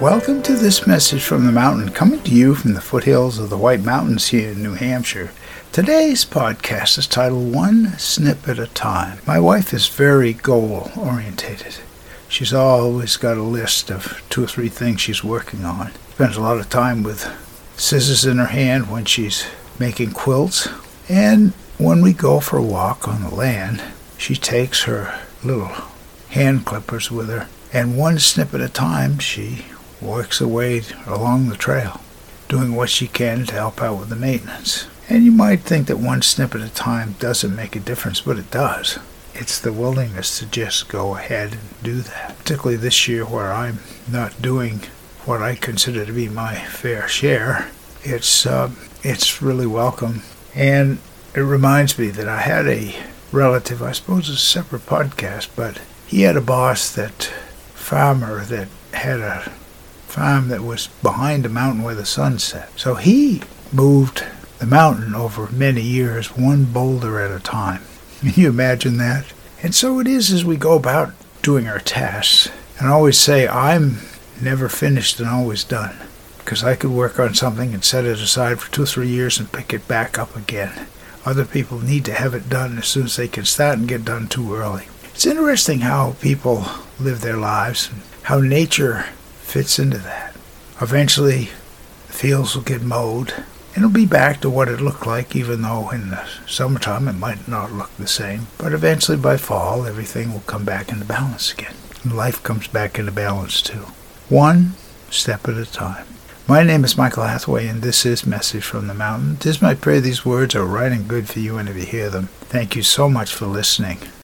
Welcome to this message from the mountain, coming to you from the foothills of the White Mountains here in New Hampshire. Today's podcast is titled One Snip at a Time. My wife is very goal orientated. She's always got a list of two or three things she's working on. Spends a lot of time with scissors in her hand when she's making quilts. And when we go for a walk on the land, she takes her little hand clippers with her, and one snip at a time, she works her way along the trail, doing what she can to help out with the maintenance. And you might think that one snip at a time doesn't make a difference, but it does. It's the willingness to just go ahead and do that. Particularly this year where I'm not doing what I consider to be my fair share. It's uh, it's really welcome, and it reminds me that I had a relative. I suppose it's a separate podcast, but he had a boss that farmer that had a farm that was behind a mountain where the sun set. So he moved the mountain over many years, one boulder at a time. Can you imagine that? And so it is as we go about doing our tasks. And I always say, I'm never finished and always done. Because I could work on something and set it aside for two or three years and pick it back up again. Other people need to have it done as soon as they can start and get done too early. It's interesting how people live their lives and how nature fits into that. Eventually, the fields will get mowed, it'll be back to what it looked like, even though in the summertime it might not look the same. But eventually, by fall, everything will come back into balance again. And life comes back into balance too. One step at a time. My name is Michael Hathaway, and this is Message from the Mountain. It is my prayer these words are right and good for you whenever you hear them. Thank you so much for listening.